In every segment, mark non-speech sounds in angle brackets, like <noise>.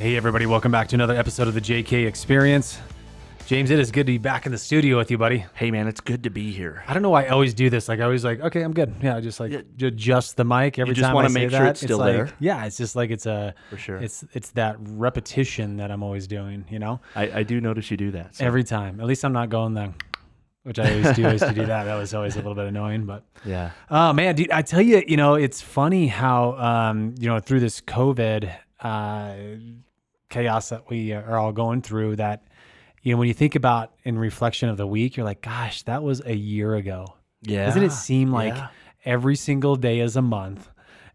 Hey, everybody, welcome back to another episode of the JK Experience. James, it is good to be back in the studio with you, buddy. Hey man, it's good to be here. I don't know why I always do this. Like, I always like, okay, I'm good. Yeah, I just like Yeah. j- adjust the mic every just time. wanna I say make sure that. it's still like, there. Yeah, it's just like it's a For sure. It's it's that repetition that I'm always doing. You know, I, I do notice you do that. so- every time. At least I'm not going the, which I always do. I used to do that. That was always a little bit annoying, but. <laughs> yeah. Oh man, dude, I tell you, you know, it's funny how um, you know, through this COVID uh chaos that we are all going through that you know, when you think about in reflection of the week, you're like, gosh, that was a year ago. Yeah. Doesn't it seem like yeah. every single day is a month?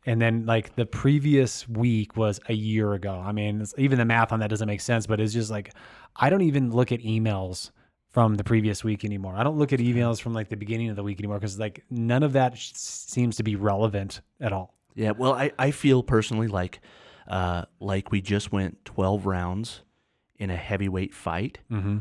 And then like the previous week was a year ago. I mean, it's, even the math on that doesn't make sense, but it's just like I don't even look at emails from the previous week anymore. I don't look at emails from like the beginning of the week anymore because like none of that sh- seems to be relevant at all. Yeah. Well, I, I feel personally like uh, like we just went 12 rounds in a heavyweight fight. Mm-hmm.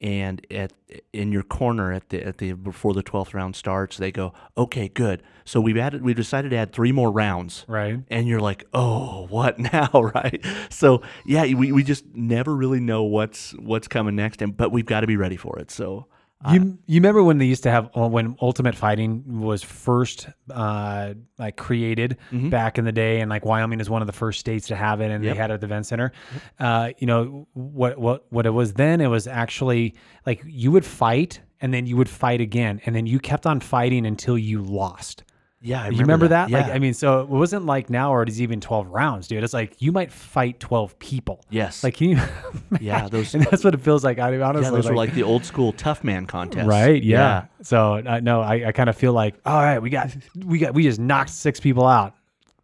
And at in your corner at the at the before the 12th round starts, they go, "Okay, good. So we've added we decided to add 3 more rounds." Right. And you're like, "Oh, what <laughs> now?" right? So, yeah, we, we just never really know what's what's coming next and but we've got to be ready for it. So, You you remember when they used to have uh, when Ultimate Fighting was first uh, like created back in the day, and like Wyoming is one of the first states to have it, and Yep. they had it at the event center. Uh, you know what what what it was then? It was actually like you would fight, and then you would fight again, and then you kept on fighting until you lost. Yeah, I you remember that? Yeah. Like I mean, so it wasn't like now, or it is even twelve rounds, dude. It's like you might fight twelve people. Yes. Like can you? <laughs> Yeah, those- and that's what it feels like. I mean, honestly, yeah, those were like the old school tough man contests. Right. Yeah. So uh, no, I, I kind of feel like, all right, we got, we got, we just knocked six people out.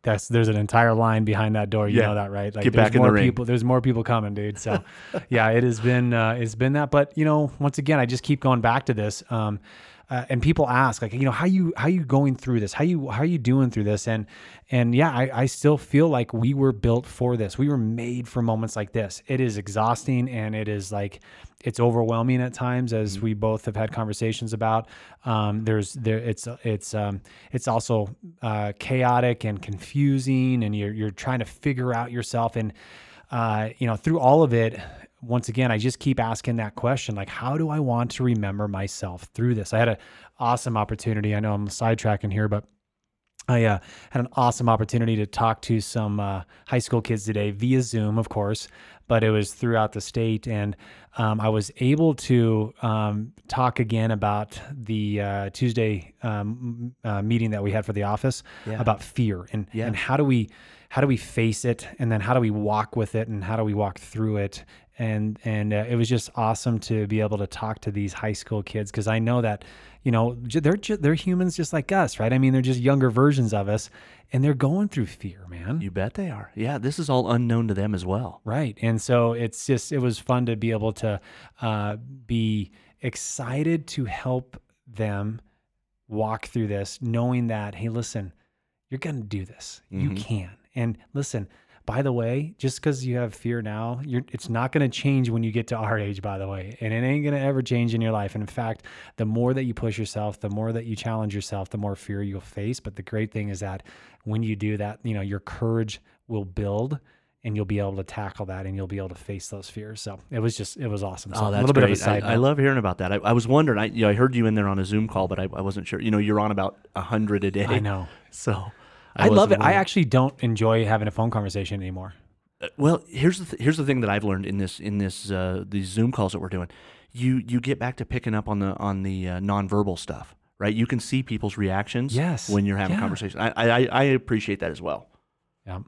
That's there's an entire line behind that door. You Yeah. know that, right? Like Get there's back in the more ring. people. There's more people coming, dude. So <laughs> yeah, it has been, uh, it's been that. But you know, once again, I just keep going back to this. Um, uh, and people ask like, you know, how you how you going through this? How you how you doing through this? And and yeah, I, I still feel like we were built for this. We were made for moments like this. It is exhausting and it is like it's overwhelming at times, as we both have had conversations about. Um, there's there it's it's um, it's also uh, chaotic and confusing, and you're you're trying to figure out yourself. And uh, you know, through all of it, once again, I just keep asking that question, like, how do I want to remember myself through this? I had an awesome opportunity. I know I'm sidetracking here, but I uh, had an awesome opportunity to talk to some uh, high school kids today via Zoom, of course, but it was throughout the state. And um, I was able to um, talk again about the uh, Tuesday um, uh, meeting that we had for the office Yeah. about fear and, Yeah. and how do we how do we face it and then how do we walk with it and how do we walk through it and and uh, it was just awesome to be able to talk to these high school kids because I know that you know they're they're humans just like us right I mean they're just younger versions of us and they're going through fear man You bet they are. Yeah, this is all unknown to them as well. Right. And so it's just, it was fun to be able to uh, be excited to help them walk through this, knowing that, hey, listen, you're going to do this. You can. And listen, by the way, just because you have fear now, you're, it's not going to change when you get to our age, by the way. And it ain't going to ever change in your life. And in fact, the more that you push yourself, the more that you challenge yourself, the more fear you'll face. But the great thing is that when you do that, you know, your courage will build and you'll be able to tackle that and you'll be able to face those fears. So it was just, it was awesome. So oh, a that's little bit great. of a side I, I love hearing about that. I, I was wondering. I you know, I heard you in there on a Zoom call, but I, I wasn't sure. You know, you're on about a hundred a day. I know. <laughs> So I, love wasn't it. I actually don't enjoy having a phone conversation anymore. Uh, Well, here's the th- here's the thing that I've learned in this in this uh, these Zoom calls that we're doing. You you get back to picking up on the on the uh, nonverbal stuff, right? You can see people's reactions. Yes. when you're having Yeah. a conversation. I, I I appreciate that as well. Yeah.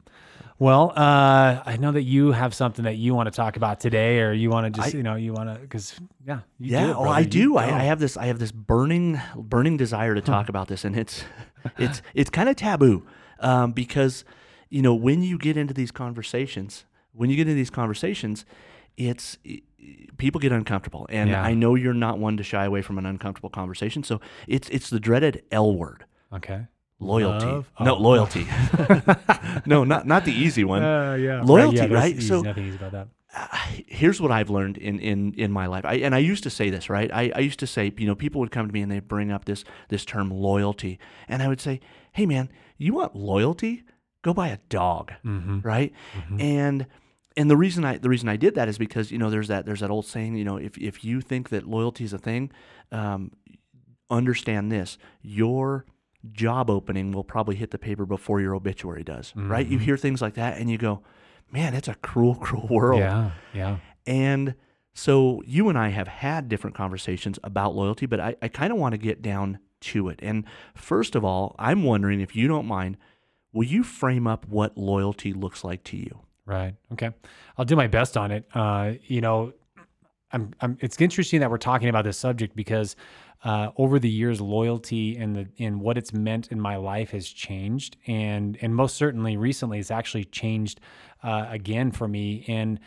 Well, uh, I know that you have something that you want to talk about today, or you want to just, I- you know, you want to, because yeah, you yeah, do it, oh. I You do. I. I have this. I have this burning, burning desire to talk about this, and it's, <laughs> it's, it's kind of taboo, um, because you know, when you get into these conversations, when you get into these conversations, it's i- i- people get uncomfortable, and Yeah. I know you're not one to shy away from an uncomfortable conversation. So it's it's the dreaded L word, Okay. Loyalty. Love? No, Oh. loyalty. <laughs> <laughs> no, not not the easy one. Uh, yeah. Loyalty, yeah, right? easy. So- nothing easy about that. I- here's what I've learned in, in, in my life. I, and I used to say this, right? I, I used to say, you know, people would come to me and they'd bring up this, this term loyalty. And I would say, hey, man, you want loyalty? Go buy a dog, Mm-hmm. right? And and the reason I the reason I did that is because you know there's that there's that old saying you know if if you think that loyalty is a thing, um, understand this your job opening will probably hit the paper before your obituary does, right? Mm-hmm. You hear things like that and you go, man, it's a cruel, <laughs> cruel world. Yeah. Yeah. And so you and I have had different conversations about loyalty, but I, I kind of want to get down to it. And first of all, I'm wondering if you don't mind, will you frame up what loyalty looks like to you? Right. Okay. I'll do my best on it. Uh, you know, I'm, I'm, it's interesting that we're talking about this subject because uh, over the years, loyalty and the and what it's meant in my life has changed, and and most certainly recently, it's actually changed uh, again for me. And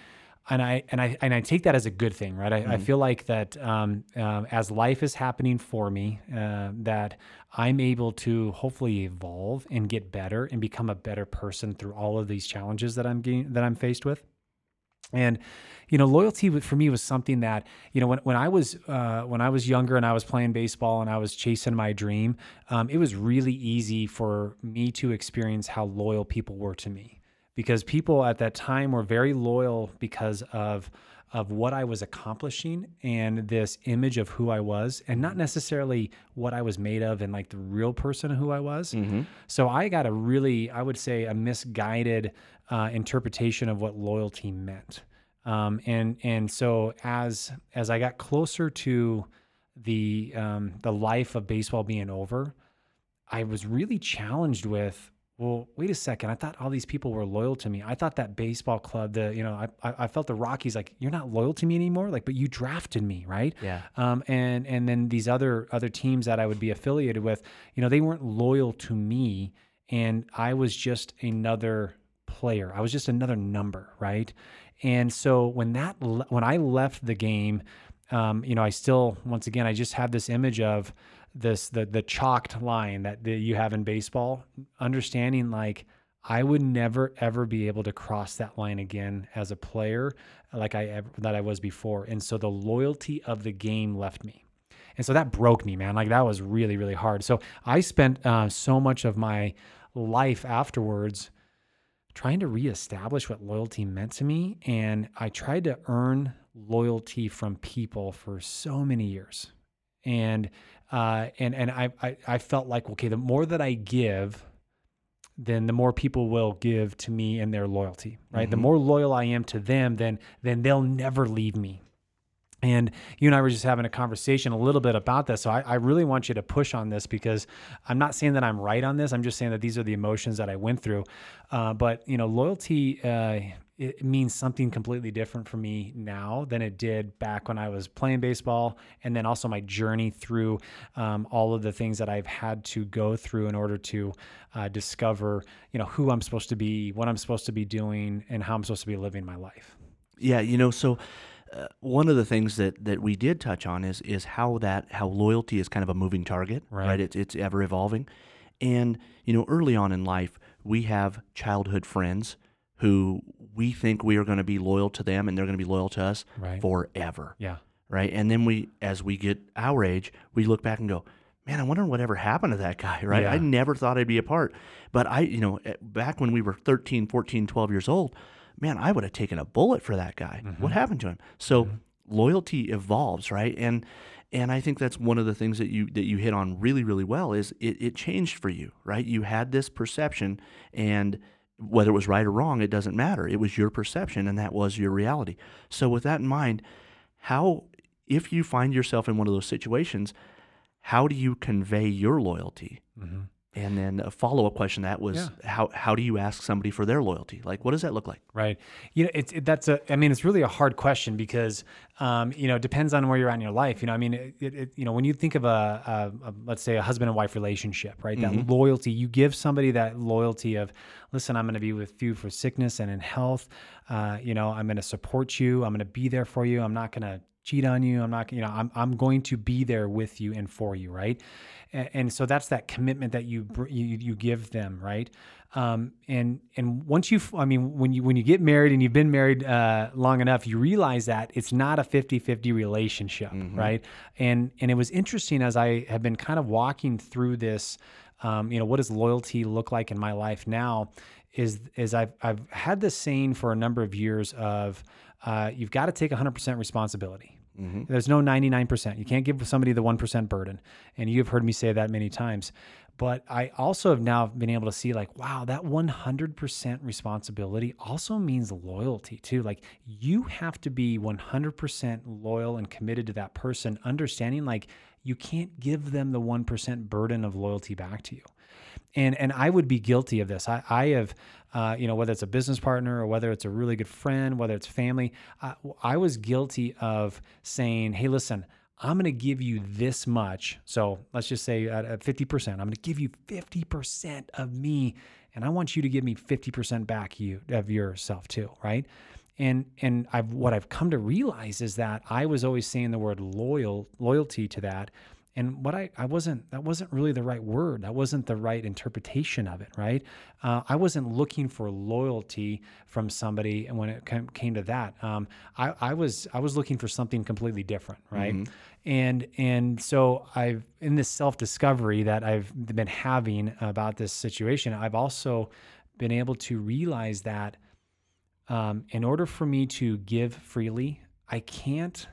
and I and I and I take that as a good thing, right? I, I feel like that um, um, as life is happening for me, uh, that I'm able to hopefully evolve and get better and become a better person through all of these challenges that I'm getting, that I'm faced with. And you know, loyalty for me was something that you know when when I was uh, when I was younger and I was playing baseball and I was chasing my dream, um, it was really easy for me to experience how loyal people were to me because people at that time were very loyal because of of what I was accomplishing and this image of who I was, and not necessarily what I was made of and like the real person who I was. So I got a really, I would say, a misguided uh, interpretation of what loyalty meant. Um, and and so as as I got closer to the um, the life of baseball being over, I was really challenged with, well, wait a second. I thought all these people were loyal to me. I thought that baseball club, the you know, I I felt the Rockies like you're not loyal to me anymore. Like, but you drafted me, right? Yeah. Um, and and then these other other teams that I would be affiliated with, you know, they weren't loyal to me, and I was just another player. I was just another number, right? And so when that when I left the game, um, you know, I still once again I just have this image of this the the chalked line that, you have in baseball, understanding like I would never ever be able to cross that line again as a player like I ever that I was before. And so the loyalty of the game left me. And so that broke me, man. Like that was really, really hard. So I spent uh, so much of my life afterwards trying to reestablish what loyalty meant to me. And I tried to earn loyalty from people for so many years. And uh, and and I, I I felt like okay, the more that I give, then the more people will give to me and their loyalty, right? The more loyal I am to them, then then they'll never leave me. And you and I were just having a conversation a little bit about this. So I, I really want you to push on this because I'm not saying that I'm right on this. I'm just saying that these are the emotions that I went through. Uh, but you know, loyalty uh, it means something completely different for me now than it did back when I was playing baseball, and then also my journey through um, all of the things that I've had to go through in order to uh, discover, you know, who I'm supposed to be, what I'm supposed to be doing, and how I'm supposed to be living my life. Yeah, you know, so uh, one of the things that that we did touch on is is how that how loyalty is kind of a moving target, Right. right? It's it's ever evolving, and you know, early on in life, we have childhood friends who we think we are going to be loyal to them, and they're going to be loyal to us Right. forever, Yeah. right? And then we, as we get our age, we look back and go. Man, I wonder whatever happened to that guy, right? I never thought I'd be a part. But I, you know, eh, back when we were 13, 14, 12 years old, man, I would have taken a bullet for that guy. What mm-hmm. happened to him? So loyalty evolves, right? And and I think that's one of the things that you that you hit on really, really well is it, it changed for you, right? You had this perception and whether it was right or wrong, it doesn't matter. It was your perception and that was your reality. So with that in mind, how if you find yourself in one of those situations, how do you convey your loyalty? Mm-hmm. And then a follow up question that was Yeah. how how do you ask somebody for their loyalty? Like, what does that look like? Right. You know, it's it, that's a. I mean, it's really a hard question because, um, you know, it depends on where you're at in your life. You know, I mean, it, it, you know, when you think of a, a, a let's say a husband and wife relationship, right? That loyalty, you give somebody that loyalty of, listen, I'm going to be with you for sickness and in health. Uh, you know, I'm going to support you. I'm going to be there for you. I'm not going to cheat on you. I'm not, you know, I'm, I'm going to be there with you and for you, right? And, and so that's that commitment that you you, you give them, right? Um, and and once you, I mean, when you when you get married and you've been married uh, long enough, you realize that it's not a 50-50 relationship, right? And and it was interesting as I have been kind of walking through this. Um, you know, what does loyalty look like in my life now? Is is I've I've had this saying for a number of years of uh, you've got to take 100% responsibility. Mm-hmm. There's no 99%. You can't give somebody the 1% burden. And you've heard me say that many times. But I also have now been able to see, like, wow, that 100% responsibility also means loyalty too. Like, you have to be 100% loyal and committed to that person, understanding like you can't give them the 1% burden of loyalty back to you and and I would be guilty of this. I, I have, uh, you know, whether it's a business partner or whether it's a really good friend, whether it's family, I, I was guilty of saying, "Hey, listen, I'm going to give you this much." So let's just say at, at 50%, I'm going to give you 50% of me, and I want you to give me 50% back you of yourself too, right? And and I've what I've come to realize is that I was always saying the word loyal loyalty to that and what I, I wasn't that wasn't really the right word. That wasn't the right interpretation of it right? Uh, i wasn't looking for loyalty from somebody and when it came, to that. Um, I, I was i was looking for something completely different right? And and so i've in this self-discovery that i've been having about this situation i've also been able to realize that um, in order for me to give freely i can't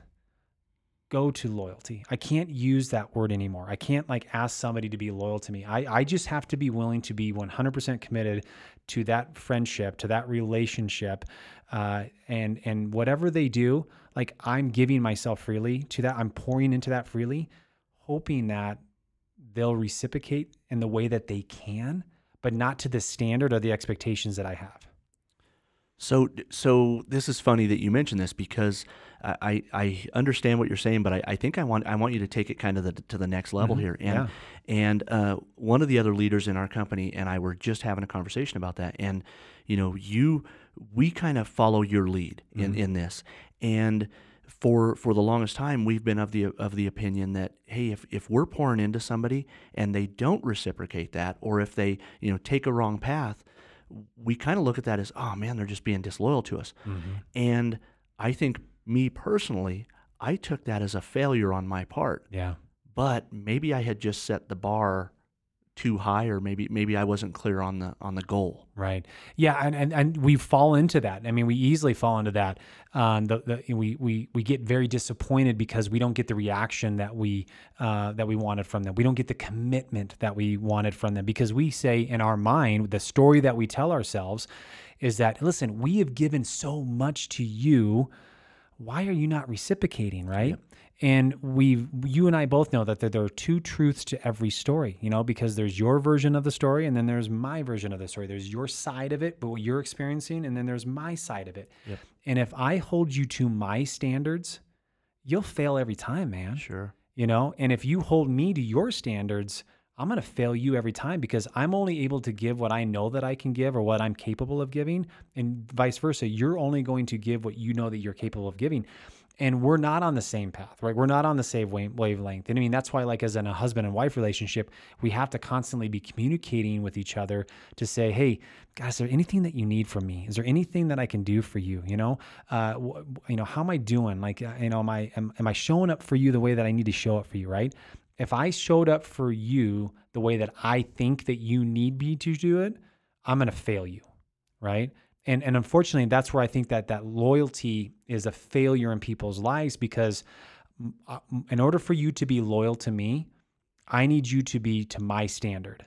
go to loyalty. I can't use that word anymore. I can't like ask somebody to be loyal to me. I, I just have to be willing to be 100% committed to that friendship, to that relationship. Uh, and, and whatever they do, like I'm giving myself freely to that. I'm pouring into that freely, hoping that they'll reciprocate in the way that they can, but not to the standard or the expectations that I have. So, so this is funny that you mentioned this because I, I understand what you're saying, but I, I think I want I want you to take it kind of the, to the next level mm-hmm. here. And and uh, one of the other leaders in our company and I were just having a conversation about that. And you know, you we kind of follow your lead in mm-hmm. in this. And for for the longest time, we've been of the of the opinion that hey, if if we're pouring into somebody and they don't reciprocate that, or if they you know take a wrong path, we kind of look at that as, oh man, they're just being disloyal to us. Mm-hmm. And I think me personally, I took that as a failure on my part. Yeah. But maybe I had just set the bar too high, or maybe maybe I wasn't clear on the on the goal. Right. Yeah, and, and and we fall into that. I mean, we easily fall into that. Um, the, the we we we get very disappointed because we don't get the reaction that we uh, that we wanted from them. We don't get the commitment that we wanted from them because we say in our mind the story that we tell ourselves is that listen, we have given so much to you. Why are you not reciprocating? Right. And we, you and I both know that there, there are two truths to every story, you know, because there's your version of the story and then there's my version of the story. There's your side of it, but what you're experiencing, and then there's my side of it. And if I hold you to my standards, you'll fail every time, man. Sure. You know, and if you hold me to your standards, I'm going to fail you every time because I'm only able to give what I know that I can give or what I'm capable of giving, and vice versa. You're only going to give what you know that you're capable of giving. And we're not on the same path, right? We're not on the same wavelength. And I mean, that's why, like, as in a husband and wife relationship, we have to constantly be communicating with each other to say, hey, God, is there anything that you need from me? Is there anything that I can do for you? You know, uh, you know, how am I doing? Like, uh, you know, am I am, am I showing up for you the way that I need to show up for you? Right? If I showed up for you the way that I think that you need me to do it, I'm going to fail you, right? And and unfortunately, that's where I think that that loyalty is a failure in people's lives because mm, uh, mm, in order for you to be loyal to me, I need you to be to my standard.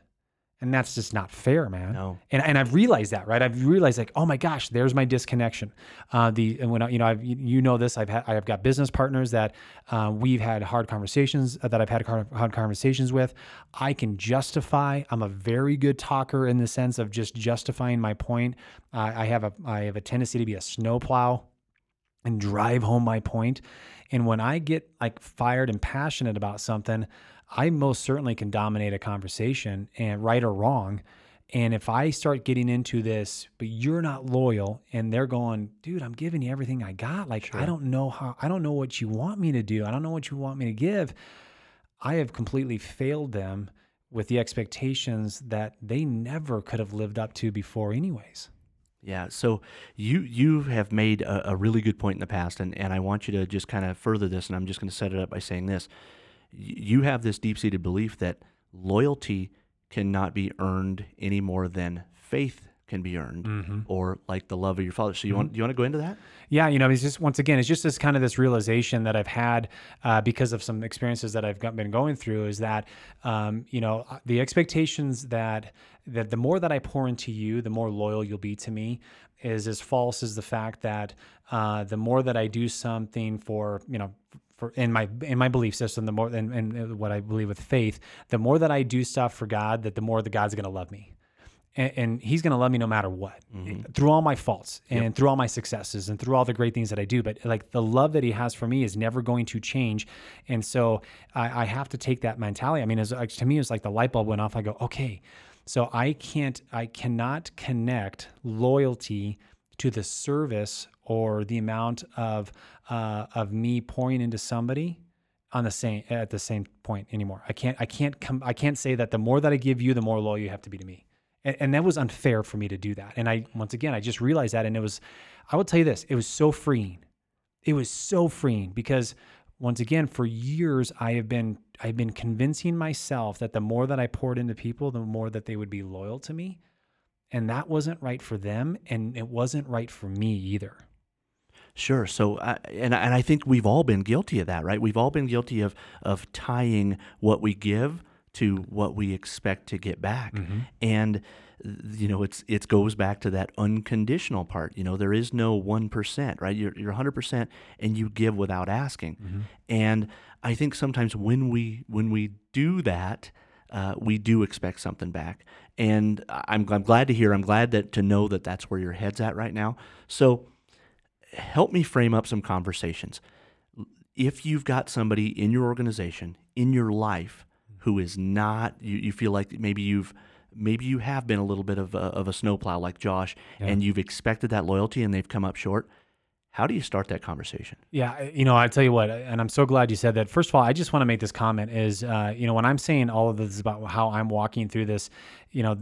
And that's just not fair, man. No. And and I've realized that, right? I've realized like, oh my gosh, there's my disconnection. Uh, the and when I, you know, I've you- know this, I've had I've got business partners that uh, we've had hard conversations uh, that I've had hard hard conversations with. I can justify. I'm a very good talker in the sense of just justifying my point. I have a I have a tendency to be a snowplow and drive home my point. And when I get like fired and passionate about something, I most certainly can dominate a conversation and right or wrong. And if I start getting into this, but you're not loyal and they're going, dude, I'm giving you everything I got. Like, I don't know how, I don't know what you want me to do. I don't know what you want me to give. I have completely failed them with the expectations that they never could have lived up to before, anyways. Yeah. So you you have made a, a really good point in the past, and, and I want you to just kind of further this, and I'm just going to set it up by saying this. You have this deep seated belief that loyalty cannot be earned any more than faith can be earned, or like the love of your father. So you want you want to go into that? Yeah, you know, it's just once again, it's just this kind of this realization that I've had uh, because of some experiences that I've got, been going through is that um, you know uh, the expectations that that the more that I pour into you, the more loyal you'll be to me is as false as the fact that uh, the more that I do something for you know for in my in my belief system, the more and, and uh, what I believe with faith, the more that I do stuff for God, that the more the God's going to love me. And, and he's going to love me no matter what mm-hmm. eh, through all my faults and through all my successes and through all the great things that i do. But like the love that he has for me is never going to change. And so i, I have to take that mentality. I mean as, to me it's like the light bulb went off. I go okay so i can't i cannot connect loyalty to the service or the amount of uh, of me pouring into somebody on the same at the same point anymore. I can't I can't come I can't say that the more that I give you, the more loyal you have to be to me. And, and that was unfair for me to do that. And I once again I just realized that and it was I will tell you this, it was so freeing. It was so freeing because once again for years I have been I've been convincing myself that the more that I poured into people, the more that they would be loyal to me. And that wasn't right for them and it wasn't right for me either. Sure. So, I and I- and I think we've all been guilty of that, right? We've all been guilty of of tying what we give to what we expect to get back, and you know, it's it goes back to that unconditional part. You know, there is no one percent, right? You're you're hundred percent, and you give without asking. And I think sometimes when we when we do that. Uh, we do expect something back, and I'm, I'm glad to hear. I'm glad that to know that that's where your head's at right now. So, help me frame up some conversations. If you've got somebody in your organization, in your life, who is not, you, you feel like maybe you've, maybe you have been a little bit of a, of a snowplow like Josh, and you've expected that loyalty and they've come up short. How do you start that conversation? Yeah, you know, I tell you what, and I'm so glad you said that. First of all, I just want to make this comment: is uh, you know, when I'm saying all of this about how I'm walking through this, you know,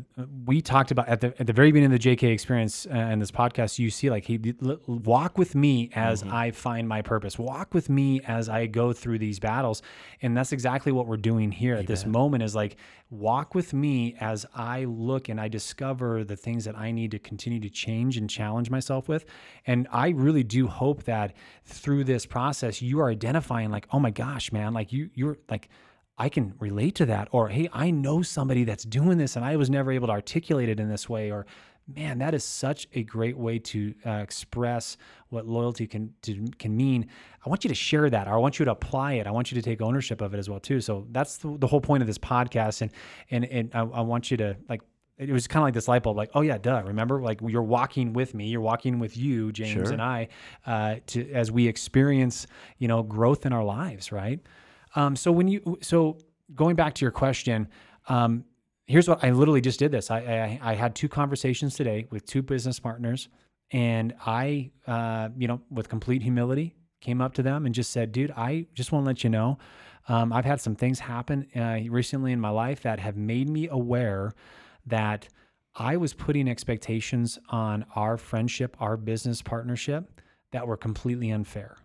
we talked about at the at the very beginning of the JK experience uh, and this podcast. You see, like he l- walk with me as I find my purpose. Walk with me as I go through these battles, and that's exactly what we're doing here at this moment. Is like walk with me as I look and I discover the things that I need to continue to change and challenge myself with. And I really do hope that through this process, you are identifying like, oh my gosh, man, like you, you're like, I can relate to that. Or, hey, I know somebody that's doing this and I was never able to articulate it in this way. Or, man, that is such a great way to uh, express what loyalty can to, can mean. I want you to share that, or I want you to apply it. I want you to take ownership of it as well too. So that's the, the whole point of this podcast, and and and I, I want you to like. It was kind of like this light bulb, like, oh yeah, duh. Remember, like you're walking with me, you're walking with you, James Sure. and I, uh, to as we experience, you know, growth in our lives, right? Um, so when you, so going back to your question, um, here's what I literally just did this. I, I I had two conversations today with two business partners, and I, uh, you know, with complete humility, came up to them and just said, "Dude, I just want to let you know, um, I've had some things happen uh, recently in my life that have made me aware that I was putting expectations on our friendship, our business partnership, that were completely unfair,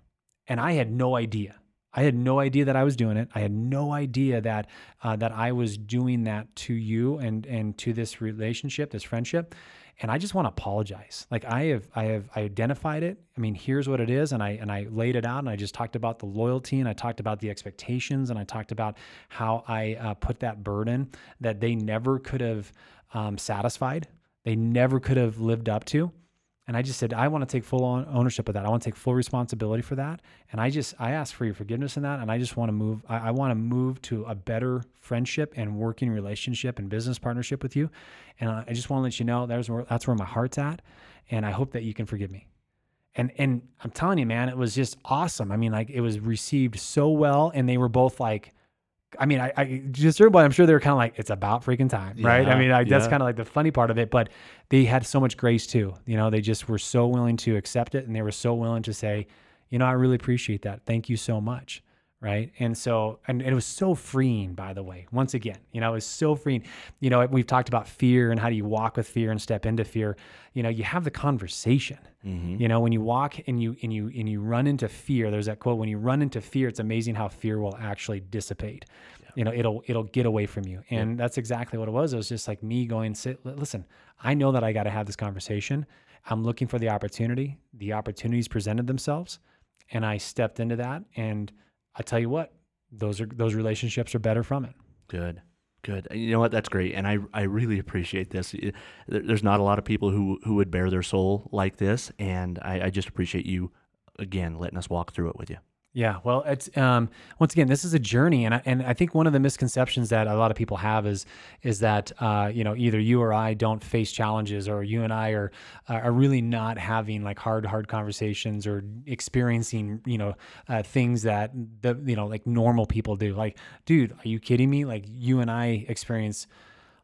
and I had no idea." I had no idea that I was doing it. I had no idea that uh, that I was doing that to you and and to this relationship, this friendship. And I just want to apologize. Like I have, I have I identified it. I mean, here's what it is, and I and I laid it out, and I just talked about the loyalty, and I talked about the expectations, and I talked about how I uh, put that burden that they never could have um, satisfied, they never could have lived up to. And I just said, I want to take full ownership of that. I want to take full responsibility for that. And I just, I ask for your forgiveness in that. And I just want to move, I, I want to move to a better friendship and working relationship and business partnership with you. And I just want to let you know there's where, that's where my heart's at. And I hope that you can forgive me. And, and I'm telling you, man, it was just awesome. I mean, like it was received so well. And they were both like, I mean, I, I just everybody, I'm sure they were kind of like, it's about freaking time, right? I mean, I, that's yeah. kind of like the funny part of it, but they had so much grace too. You know, they just were so willing to accept it and they were so willing to say, you know, I really appreciate that. Thank you so much. Right. And so, and, and it was so freeing, by the way, once again, you know, it was so freeing. You know, we've talked about fear and how do you walk with fear and step into fear. You know, you have the conversation. Mm-hmm. You know, when you walk and you and you and you run into fear, there's that quote, when you run into fear, it's amazing how fear will actually dissipate. You know, it'll it'll get away from you. And that's exactly what it was. It was just like me going, sit listen, I know that I got to have this conversation. I'm looking for the opportunity. The opportunities presented themselves and I stepped into that and I tell you what, those are those relationships are better from it. Good. Good. You know what? That's great, and I I really appreciate this. There's not a lot of people who who would bear their soul like this, and I, I just appreciate you again letting us walk through it with you. Yeah, well, it's um, once again, this is a journey, and I, and I think one of the misconceptions that a lot of people have is is that uh, you know either you or I don't face challenges, or you and I are are really not having like hard hard conversations or experiencing you know uh, things that the you know like normal people do. Like, dude, are you kidding me? Like you and I experience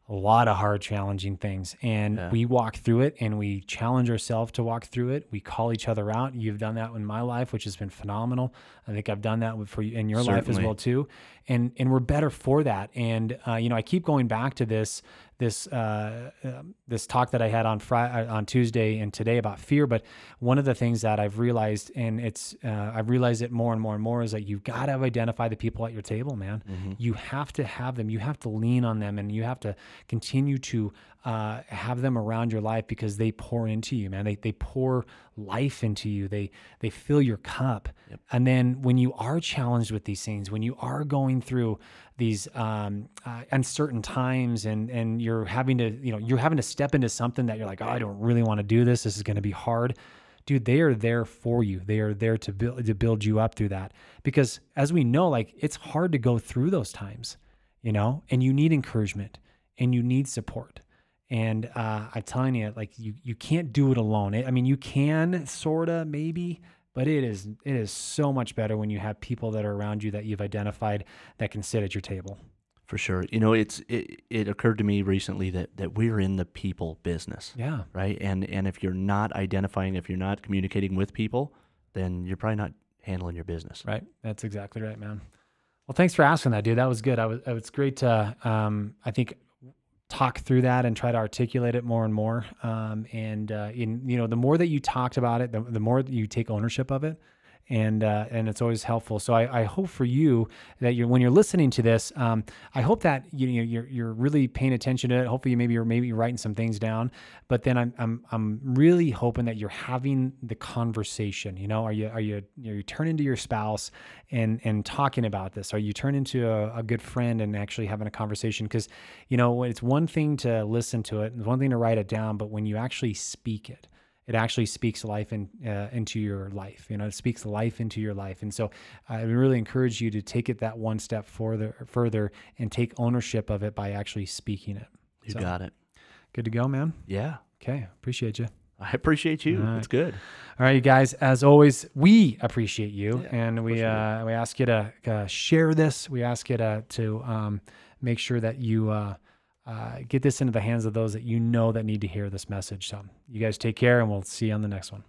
a lot of hard, challenging things. And we walk through it and we challenge ourselves to walk through it. We call each other out. You've done that in my life, which has been phenomenal. I think I've done that for you in your life as well too. And and we're better for that. And uh, you know, I keep going back to this this uh, um, this talk that I had on Friday, on Tuesday and today about fear. But one of the things that I've realized, and it's uh, I've realized it more and more and more, is that you've got to identify the people at your table, man. You have to have them. You have to lean on them, and you have to continue to uh, have them around your life because they pour into you, man. They they pour life into you. They they fill your cup. And then when you are challenged with these things, when you are going through these um, uh, uncertain times, and and you're having to you know you're having to step into something that you're like, oh, I don't really want to do this. This is going to be hard. Dude, they are there for you. They are there to build to build you up through that. Because as we know, like it's hard to go through those times, you know, and you need encouragement and you need support. And uh, I'm telling you, like you, you can't do it alone. I I mean, you can sorta maybe, but it is it is so much better when you have people that are around you that you've identified that can sit at your table. For sure. You know, it's it, it occurred to me recently that that we're in the people business. Yeah. Right? And and if you're not identifying, if you're not communicating with people, then you're probably not handling your business. Right. That's exactly right, man. Well, thanks for asking that, dude. That was good. I was. It's great to. Um, I think talk through that and try to articulate it more and more. Um, and uh, in you know, the more that you talked about it, the, the more you take ownership of it. And uh, and it's always helpful. So I, I hope for you that you're when you're listening to this, um, I hope that you know, you're you're really paying attention to it. Hopefully, you maybe you're maybe writing some things down. But then I'm I'm I'm really hoping that you're having the conversation. You know, are you are you are you turning to your spouse and and talking about this? Are you turning to a, a good friend and actually having a conversation? Because you know it's one thing to listen to it, it's one thing to write it down, but when you actually speak it, it actually speaks life in, uh, into your life. You know, it speaks life into your life. And so I really encourage you to take it that one step further, further and take ownership of it by actually speaking it. You So, got it. Good to go, man. Yeah. Okay. Appreciate you. I appreciate you. Right. It's good. All right, you guys. As always, we appreciate you, Yeah, and we uh, we ask you to uh, share this. We ask you to to um, make sure that you uh, uh, get this into the hands of those that you know that need to hear this message. So, you guys take care, and we'll see you on the next one.